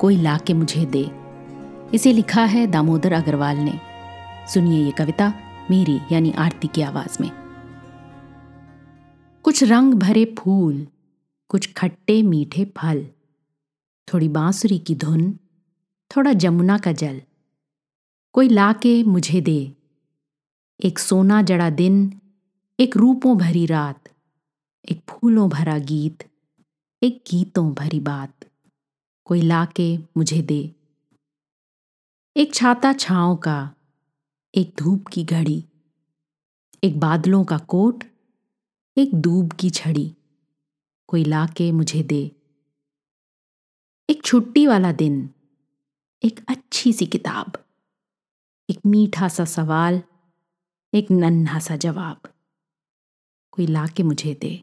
कोई ला के मुझे दे। इसे लिखा है दामोदर अग्रवाल ने। सुनिए ये कविता मेरी यानी आरती की आवाज़ में। कुछ रंग भरे फूल, कुछ खट्टे मीठे फल, थोड़ी बांसुरी की धुन, थोड़ा जमुना का जल। कोई ला के मुझे दे। एक सोना जड़ा दिन, एक रूपों भरी रात, एक फूलों भरा गीत, एक गीतों भरी बात। कोई लाके मुझे दे। एक छाता छाँव का, एक धूप की घड़ी, एक बादलों का कोट, एक दूब की छड़ी, कोई लाके मुझे दे। एक छुट्टी वाला दिन, एक अच्छी सी किताब, एक मीठा सा सवाल, एक नन्हा सा जवाब, कोई लाके मुझे दे।